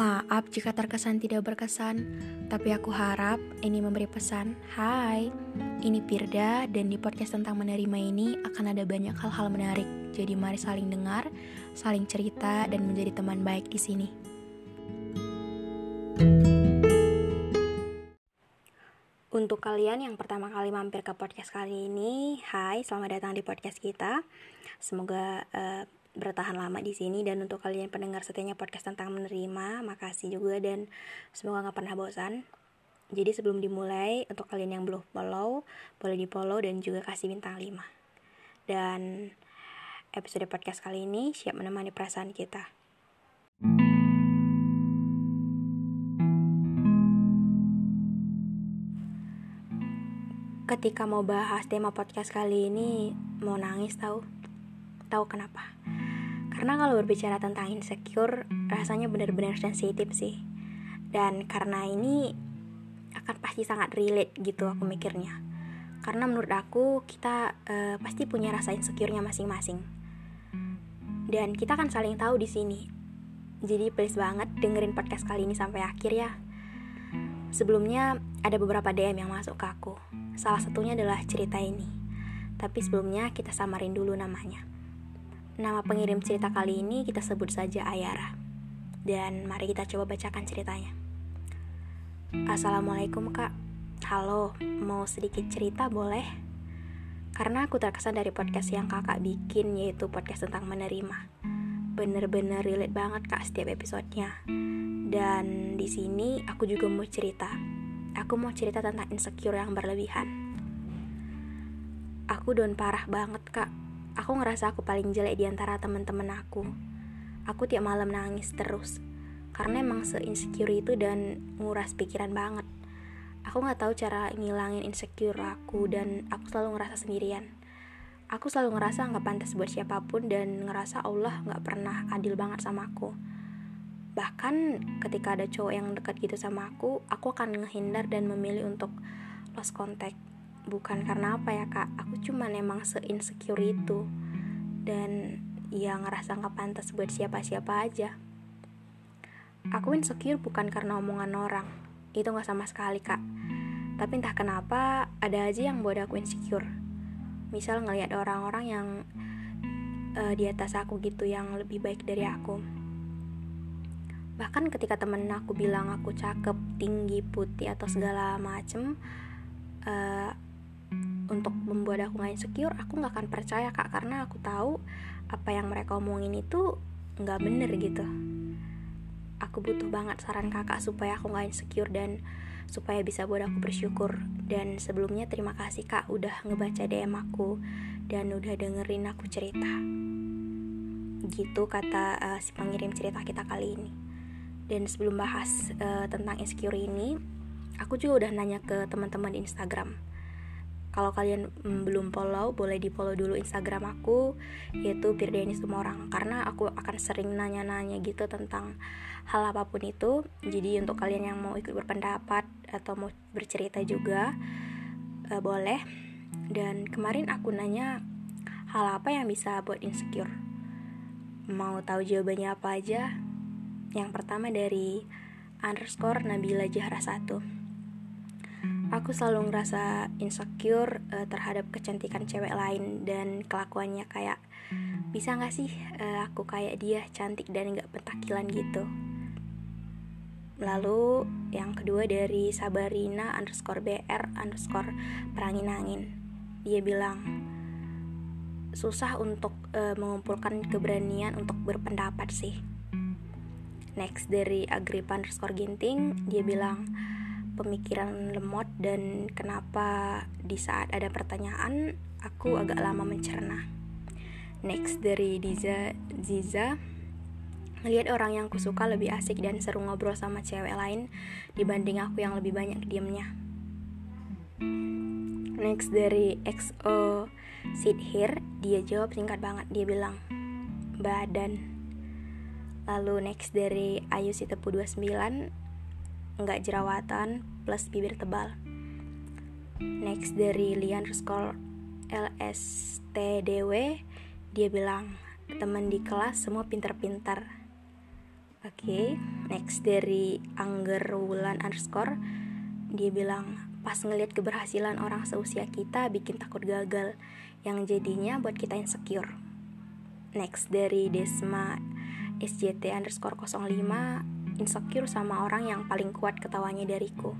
Maaf jika terkesan tidak berkesan, tapi aku harap ini memberi pesan. Hai, ini Pirda dan di podcast tentang menerima ini akan ada banyak hal-hal menarik. Jadi mari saling dengar, saling cerita dan menjadi teman baik di sini. Untuk kalian yang pertama kali mampir ke podcast kali ini, hai, selamat datang di podcast kita. Semoga uh, bertahan lama di sini dan untuk kalian pendengar setianya podcast tentang menerima, makasih juga dan semoga nggak pernah bosan. Jadi sebelum dimulai, untuk kalian yang belum follow, boleh di follow dan juga kasih bintang 5. Dan episode podcast kali ini siap menemani perasaan kita. Ketika mau bahas tema podcast kali ini, mau nangis tahu? Tahu kenapa? Karena kalau berbicara tentang insecure, rasanya benar-benar sensitif sih. Dan karena ini akan pasti sangat relate gitu aku mikirnya. Karena menurut aku kita uh, pasti punya rasa insecure-nya masing-masing. Dan kita kan saling tahu di sini. Jadi please banget dengerin podcast kali ini sampai akhir ya. Sebelumnya ada beberapa DM yang masuk ke aku. Salah satunya adalah cerita ini. Tapi sebelumnya kita samarin dulu namanya. Nama pengirim cerita kali ini kita sebut saja Ayara. Dan mari kita coba bacakan ceritanya. Assalamualaikum kak. Halo, mau sedikit cerita boleh? Karena aku terkesan dari podcast yang kakak bikin yaitu podcast tentang menerima. Bener-bener relate banget kak setiap episodenya. Dan di sini aku juga mau cerita. Aku mau cerita tentang insecure yang berlebihan. Aku don parah banget kak Aku ngerasa aku paling jelek di antara teman-teman aku. Aku tiap malam nangis terus. Karena emang se-insecure itu dan nguras pikiran banget. Aku gak tahu cara ngilangin insecure aku dan aku selalu ngerasa sendirian. Aku selalu ngerasa gak pantas buat siapa pun dan ngerasa Allah gak pernah adil banget sama aku. Bahkan ketika ada cowok yang dekat gitu sama aku, aku akan ngehindar dan memilih untuk lost contact bukan karena apa ya kak. Aku cuma emang se-insecure itu. Dan ya ngerasa nggak pantas buat siapa-siapa aja. Aku insecure bukan karena omongan orang. Itu nggak sama sekali kak. Tapi entah kenapa ada aja yang buat aku insecure. Misal ngelihat orang-orang yang uh, di atas aku gitu yang lebih baik dari aku. Bahkan ketika temen aku bilang aku cakep tinggi putih atau segala macem uh, untuk membuat aku gak insecure aku gak akan percaya kak karena aku tahu apa yang mereka omongin itu nggak bener gitu. Aku butuh banget saran kakak supaya aku gak insecure dan supaya bisa buat aku bersyukur. Dan sebelumnya terima kasih kak udah ngebaca DM aku dan udah dengerin aku cerita. Gitu kata uh, si pengirim cerita kita kali ini. Dan sebelum bahas uh, tentang insecure ini aku juga udah nanya ke teman-teman di Instagram kalau kalian mm, belum follow boleh di follow dulu instagram aku yaitu Pirdeni semua orang karena aku akan sering nanya-nanya gitu tentang hal apa pun itu. Jadi untuk kalian yang mau ikut berpendapat atau mau bercerita juga uh, boleh. Dan kemarin aku nanya hal apa yang bisa buat insecure? Mau tahu jawabannya apa aja? Yang pertama dari underscore Nabila Jahra 1 aku selalu ngerasa insecure uh, terhadap kecantikan cewek lain dan kelakuannya. Kayak bisa nggak sih uh, aku kayak dia cantik dan nggak pentakilan gitu? Lalu yang kedua dari Sabarina underscore BR underscore perangin angin dia bilang susah untuk uh, mengumpulkan keberanian untuk berpendapat sih. Next dari Agripa underscore ginting dia bilang pemikiran lemot dan kenapa di saat ada pertanyaan aku agak lama mencerna. Next dari Diza Ziza Melihat orang yang kusuka lebih asik dan seru ngobrol sama cewek lain dibanding aku yang lebih banyak diamnya. Next dari XO Sit Here, dia jawab singkat banget. Dia bilang, badan. Lalu next dari Ayu Sitepu 29, nggak jerawatan plus bibir tebal. Next dari Lian Skol LSTDW dia bilang teman di kelas semua pintar-pintar. Oke, okay, next dari Angger Wulan underscore Dia bilang, pas ngelihat keberhasilan orang seusia kita bikin takut gagal Yang jadinya buat kita insecure. Next dari Desma SJT underscore 05 Insecure sama orang yang paling kuat ketawanya dariku.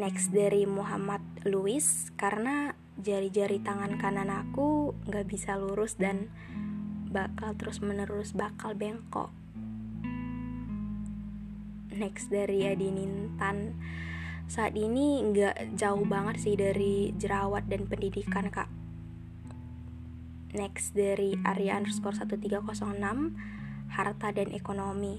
Next dari Muhammad Luis Karena jari-jari tangan kanan aku gak bisa lurus dan bakal terus menerus bakal bengkok. Next dari Adi Nintan saat ini nggak jauh banget sih dari jerawat dan pendidikan kak. Next dari Arya underscore 1306 harta dan ekonomi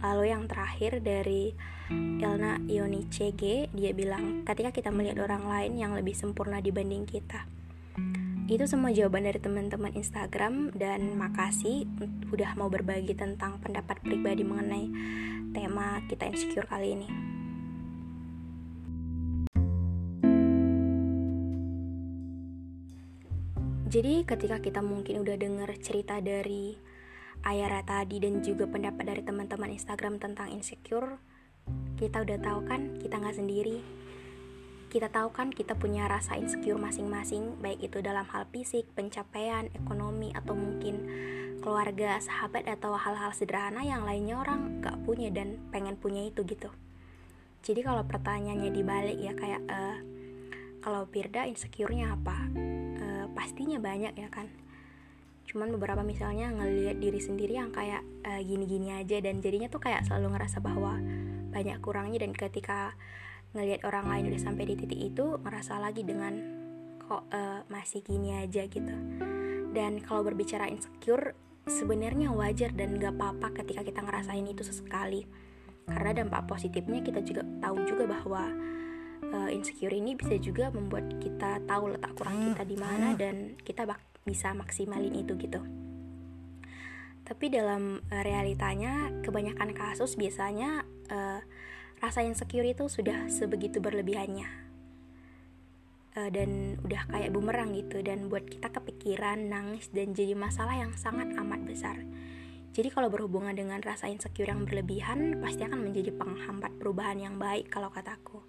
lalu yang terakhir dari Elna Ioni CG dia bilang ketika kita melihat orang lain yang lebih sempurna dibanding kita itu semua jawaban dari teman-teman Instagram dan makasih udah mau berbagi tentang pendapat pribadi mengenai tema kita insecure kali ini. Jadi ketika kita mungkin udah denger cerita dari Ayara tadi dan juga pendapat dari teman-teman Instagram tentang insecure, kita udah tahu kan kita nggak sendiri kita tahu kan kita punya rasa insecure masing-masing, baik itu dalam hal fisik, pencapaian, ekonomi, atau mungkin keluarga, sahabat, atau hal-hal sederhana yang lainnya orang gak punya dan pengen punya itu gitu. Jadi kalau pertanyaannya dibalik ya kayak uh, kalau Pirda insecure-nya apa? Uh, pastinya banyak ya kan. Cuman beberapa misalnya ngelihat diri sendiri yang kayak gini gini-gini aja dan jadinya tuh kayak selalu ngerasa bahwa banyak kurangnya dan ketika ngelihat orang lain udah sampai di titik itu ngerasa lagi dengan kok uh, masih gini aja gitu. Dan kalau berbicara insecure sebenarnya wajar dan gak apa-apa ketika kita ngerasain itu sesekali. Karena dampak positifnya kita juga tahu juga bahwa uh, insecure ini bisa juga membuat kita tahu letak kurang kita di mana dan kita bak bisa maksimalin itu gitu. Tapi dalam uh, realitanya kebanyakan kasus biasanya uh, rasa insecure itu sudah sebegitu berlebihannya. Uh, dan udah kayak bumerang gitu. Dan buat kita kepikiran nangis dan jadi masalah yang sangat amat besar. Jadi kalau berhubungan dengan rasa insecure yang berlebihan pasti akan menjadi penghambat perubahan yang baik kalau kataku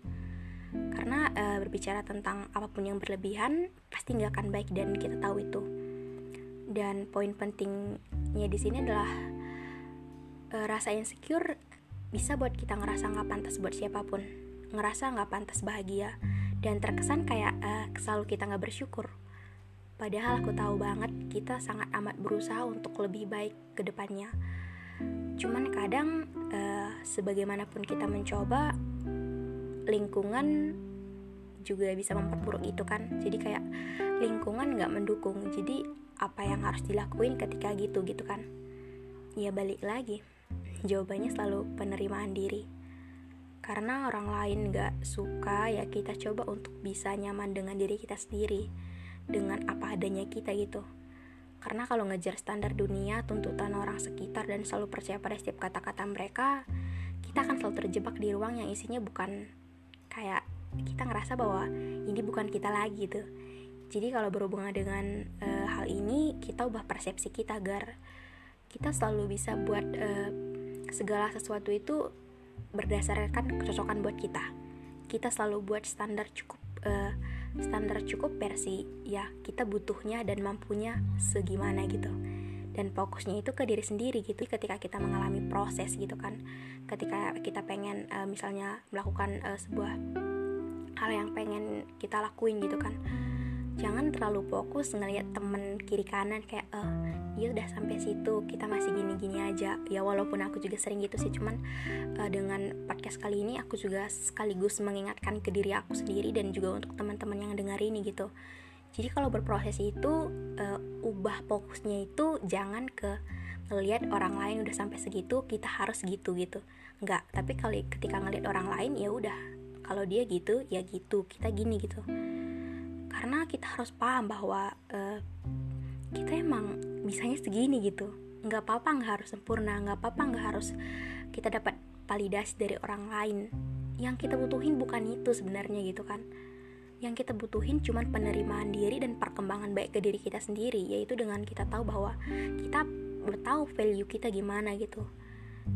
karena uh, berbicara tentang apa pun yang berlebihan pasti nggak akan baik dan kita tahu itu. Dan poin pentingnya di sini adalah uh, rasa insecure bisa buat kita ngerasa nggak pantas buat siapa pun. Ngerasa nggak pantas bahagia. Dan terkesan kayak uh, selalu kita nggak bersyukur. Padahal aku tahu banget kita sangat amat berusaha untuk lebih baik ke depannya. Cuman kadang uh, sebagaimanapun kita mencoba lingkungan juga bisa memperburuk itu kan jadi kayak lingkungan nggak mendukung jadi apa yang harus dilakuin ketika gitu gitu kan ya balik lagi Jawabannya selalu penerimaan diri. Karena orang lain gak suka ya kita coba untuk bisa nyaman dengan diri kita sendiri. Dengan apa adanya kita gitu. Karena kalau ngejar standar dunia, tuntutan orang sekitar dan selalu percaya pada setiap kata-kata mereka, kita akan selalu terjebak di ruang yang isinya bukan kayak kita ngerasa bahwa ini bukan kita lagi tuh. Jadi kalau berhubungan dengan uh, hal ini, kita ubah persepsi kita agar kita selalu bisa buat uh, segala sesuatu itu berdasarkan kecocokan buat kita kita selalu buat standar cukup uh, standar cukup versi ya kita butuhnya dan mampunya segimana gitu dan fokusnya itu ke diri sendiri gitu ketika kita mengalami proses gitu kan. Ketika kita pengen uh, misalnya melakukan uh, sebuah hal yang pengen kita lakuin gitu kan. Jangan terlalu fokus ngelihat temen kiri kanan kayak eh dia udah sampai situ kita masih gini-gini aja. Ya walaupun aku juga sering gitu sih cuman uh, dengan podcast kali ini aku juga sekaligus mengingatkan ke diri aku sendiri dan juga untuk teman-teman yang dengar ini gitu jadi kalau berproses itu uh, ubah fokusnya itu jangan ke ngelihat orang lain udah sampai segitu kita harus gitu gitu. Nggak tapi kalau ketika ngelihat orang lain ya udah. Kalau dia gitu ya gitu. Kita gini gitu. Karena kita harus paham bahwa uh, kita emang bisanya segini gitu. Nggak apa-apa nggak harus sempurna nggak apa-apa nggak harus kita dapat validasi dari orang lain. Yang kita butuhin bukan itu sebenarnya gitu kan yang kita butuhin cuman penerimaan diri dan perkembangan baik ke diri kita sendiri yaitu dengan kita tahu bahwa kita tahu value kita gimana gitu.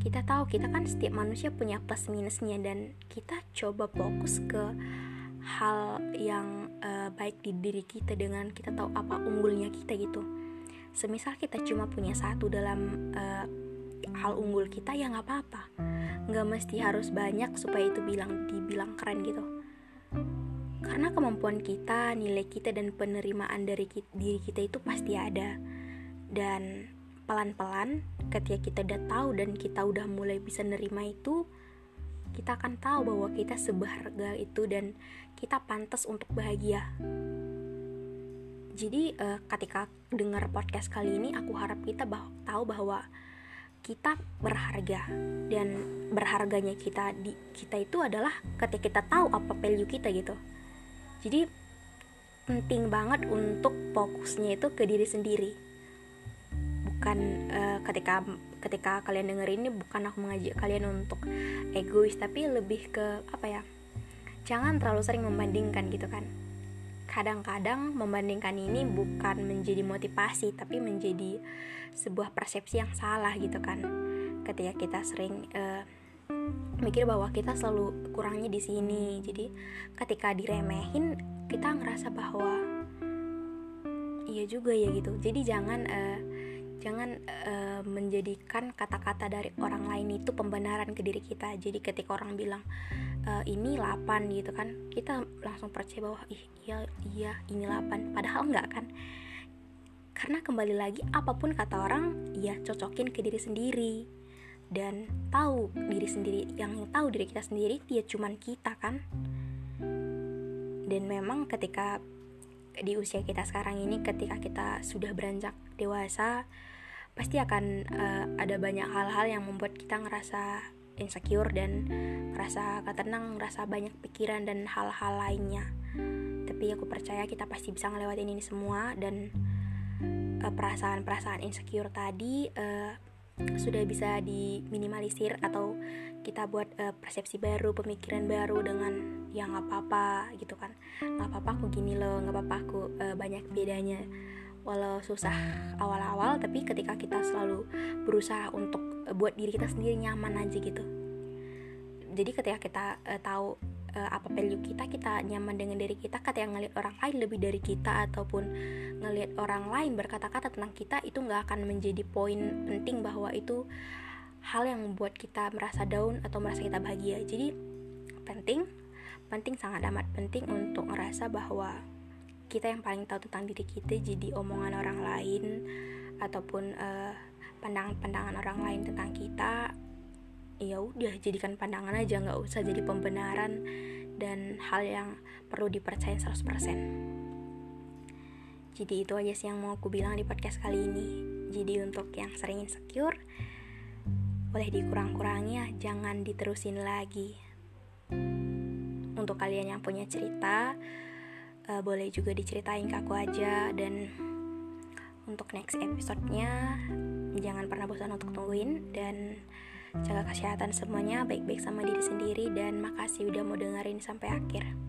Kita tahu kita kan setiap manusia punya plus minusnya dan kita coba fokus ke hal yang uh, baik di diri kita dengan kita tahu apa unggulnya kita gitu. Semisal kita cuma punya satu dalam uh, hal unggul kita ya nggak apa-apa. Nggak mesti harus banyak supaya itu bilang dibilang keren gitu karena kemampuan kita nilai kita dan penerimaan dari kita, diri kita itu pasti ada dan pelan-pelan ketika kita udah tahu dan kita udah mulai bisa nerima itu kita akan tahu bahwa kita seberharga itu dan kita pantas untuk bahagia. Jadi uh, ketika dengar podcast kali ini aku harap kita bah tahu bahwa kita berharga dan berharganya kita di kita itu adalah ketika kita tahu apa value kita gitu. Jadi penting banget untuk fokusnya itu ke diri sendiri. Bukan uh, ketika ketika kalian denger ini bukan aku mengajak kalian untuk egois tapi lebih ke apa ya jangan terlalu sering membandingkan gitu kan kadang-kadang membandingkan ini bukan menjadi motivasi tapi menjadi sebuah persepsi yang salah gitu kan ketika kita sering uh, mikir bahwa kita selalu kurangnya di sini. Jadi ketika diremehin kita ngerasa bahwa iya juga ya gitu. Jadi jangan uh, jangan uh, menjadikan kata-kata dari orang lain itu pembenaran ke diri kita. Jadi ketika orang bilang e, ini 8 gitu kan kita langsung percaya bahwa ih iya iya ini 8 padahal enggak kan. Karena kembali lagi apa pun kata orang ya cocokin ke diri sendiri dan tahu diri sendiri yang tahu diri kita sendiri dia cuman kita kan dan memang ketika di usia kita sekarang ini ketika kita sudah beranjak dewasa pasti akan uh, ada banyak hal-hal yang membuat kita ngerasa insecure dan ngerasa gak tenang, ngerasa banyak pikiran dan hal-hal lainnya. Tapi aku percaya kita pasti bisa ngelewatin ini semua dan eh, perasaan-perasaan insecure tadi uh, sudah bisa diminimalisir atau kita buat uh, persepsi baru, pemikiran baru dengan yang nggak apa-apa gitu kan, nggak apa-apa aku gini loh, nggak apa-apa aku uh, banyak bedanya. Walau susah awal-awal tapi ketika kita selalu berusaha untuk uh, buat diri kita sendiri nyaman aja gitu. Jadi ketika kita uh, tahu uh, apa value kita kita nyaman dengan diri kita ketika ngelihat orang lain lebih dari kita ataupun ngelihat orang lain berkata-kata tentang kita itu nggak akan menjadi poin penting bahwa itu hal yang membuat kita merasa down atau merasa kita bahagia. Jadi penting penting sangat amat penting untuk ngerasa bahwa kita yang paling tahu tentang diri kita jadi omongan orang lain ataupun uh, pandangan-pandangan orang lain tentang kita ya udah jadikan pandangan aja nggak usah jadi pembenaran dan hal yang perlu dipercaya 100% jadi itu aja sih yang mau aku bilang di podcast kali ini. Jadi untuk yang sering insecure boleh dikurang-kurangi ya jangan diterusin lagi. Untuk kalian yang punya cerita uh, boleh juga diceritain ke aku aja. Dan untuk next episode-nya jangan pernah bosan untuk tungguin. Dan jaga kesehatan semuanya baik-baik sama diri sendiri dan makasih udah mau dengerin sampai akhir.